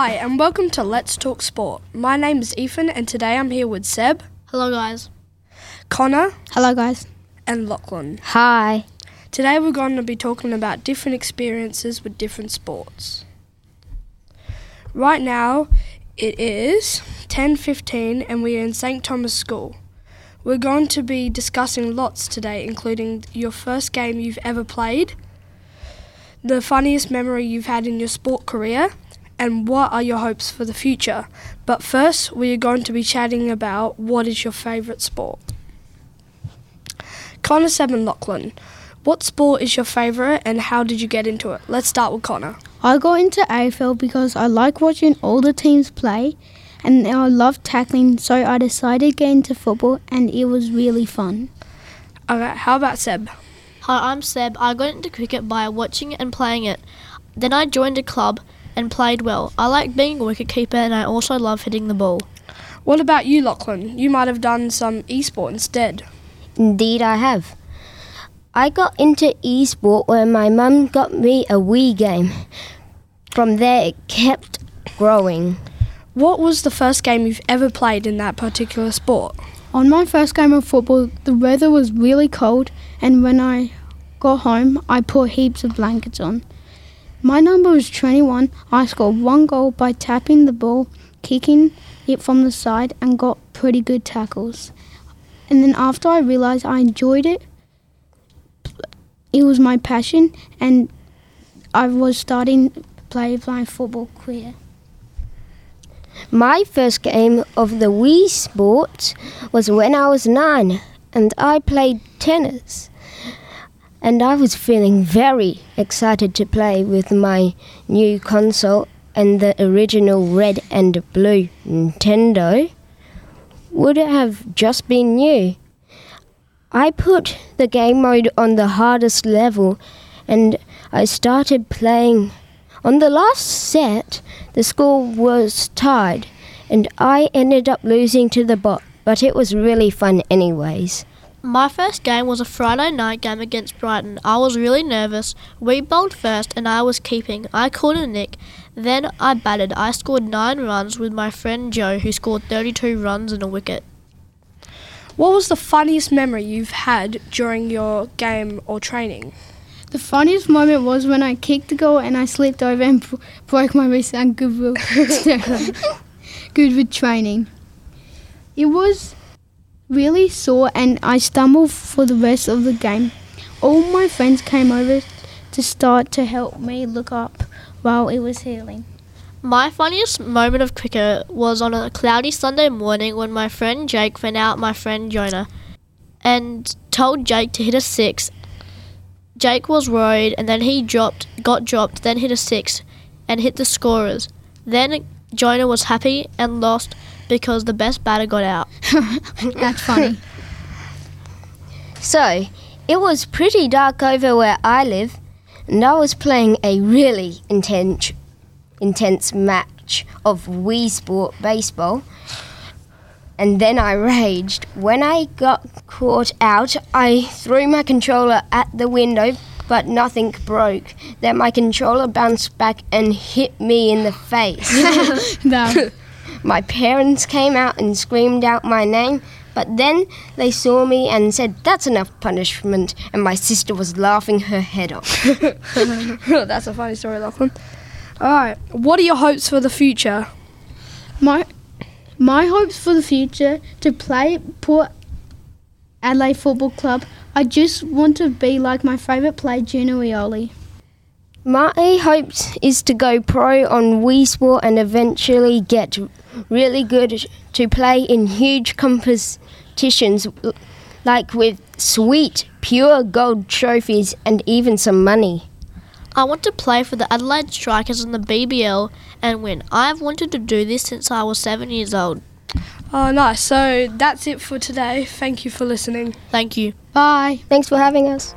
Hi, and welcome to Let's Talk Sport. My name is Ethan, and today I'm here with Seb, Hello, guys. Conor, Hello, guys. and Lachlan. Hi. Today we're going to be talking about different experiences with different sports. Right now it is 10:15 and we are in St Thomas School. We're going to be discussing lots today including your first game you've ever played, the funniest memory you've had in your sport career, and what are your hopes for the future. But first, we are going to be chatting about what is your favorite sport. Conor Seb and Lachlan, what sport is your favourite and how did you get into it? Let's start with Conor. I got into AFL because I like watching all the teams play and I love tackling, so I decided to get into football and it was really fun. Okay, how about Seb? Hi, I'm Seb. I got into cricket by watching it and playing it. Then I joined a club and played well. I like being a wicketkeeper and I also love hitting the ball. What about you, Lachlan? You might have done some e-sport instead. Indeed, I have. I got into esport when my mum got me a Wii game. From there, it kept growing. What was the first game you've ever played in that particular sport? On my first game of football, the weather was really cold and when I got home, I put heaps of blankets on. My number was 21. I scored one goal by tapping the ball, kicking it from the side, and got pretty good tackles. And then after I realized I enjoyed it, it was my passion, and I was starting to play my football career. My first game of the Wii Sports was when I was nine, and I played tennis. And I was feeling very excited to play with my new console and the original red and blue Nintendo would it have just been new. I put the game mode on the hardest level and I started playing. On the last set, the score was tied and I ended up losing to the bot, but it was really fun anyways. My first game was a Friday night game against Brighton. I was really nervous. We bowled first and I was keeping. I caught a nick. Then I batted. I scored 9 runs with my friend Joe who scored 32 runs and a wicket. What was the funniest memory you've had during your game or training? The funniest moment was when I kicked the goal and I slipped over and bro- broke my wrist and good with, good with training. It was really sore and I stumbled for the rest of the game. All my friends came over to start to help me look up while it was healing. My funniest moment of cricket was on a cloudy Sunday morning when my friend Jake went out my friend Jonah and told Jake to hit a six. Jake was worried and then he dropped got dropped, then hit a six and hit the scorers. Then Jonah was happy and lost because the best batter got out. That's funny. So, it was pretty dark over where I live, and I was playing a really intense, intense match of Wii Sport baseball. And then I raged. When I got caught out, I threw my controller at the window, but nothing broke. Then my controller bounced back and hit me in the face. no. My parents came out and screamed out my name, but then they saw me and said, That's enough punishment. And my sister was laughing her head off. That's a funny story, Lachlan. Alright, what are your hopes for the future? My my hopes for the future to play Port Adelaide Football Club. I just want to be like my favourite player, Gino Ioli. My hopes is to go pro on Wii Sport and eventually get really good to play in huge competitions like with sweet, pure gold trophies and even some money. I want to play for the Adelaide Strikers in the BBL and win. I've wanted to do this since I was 7 years old. Oh, nice. So that's it for today. Thank you for listening. Thank you. Bye. Thanks for having us.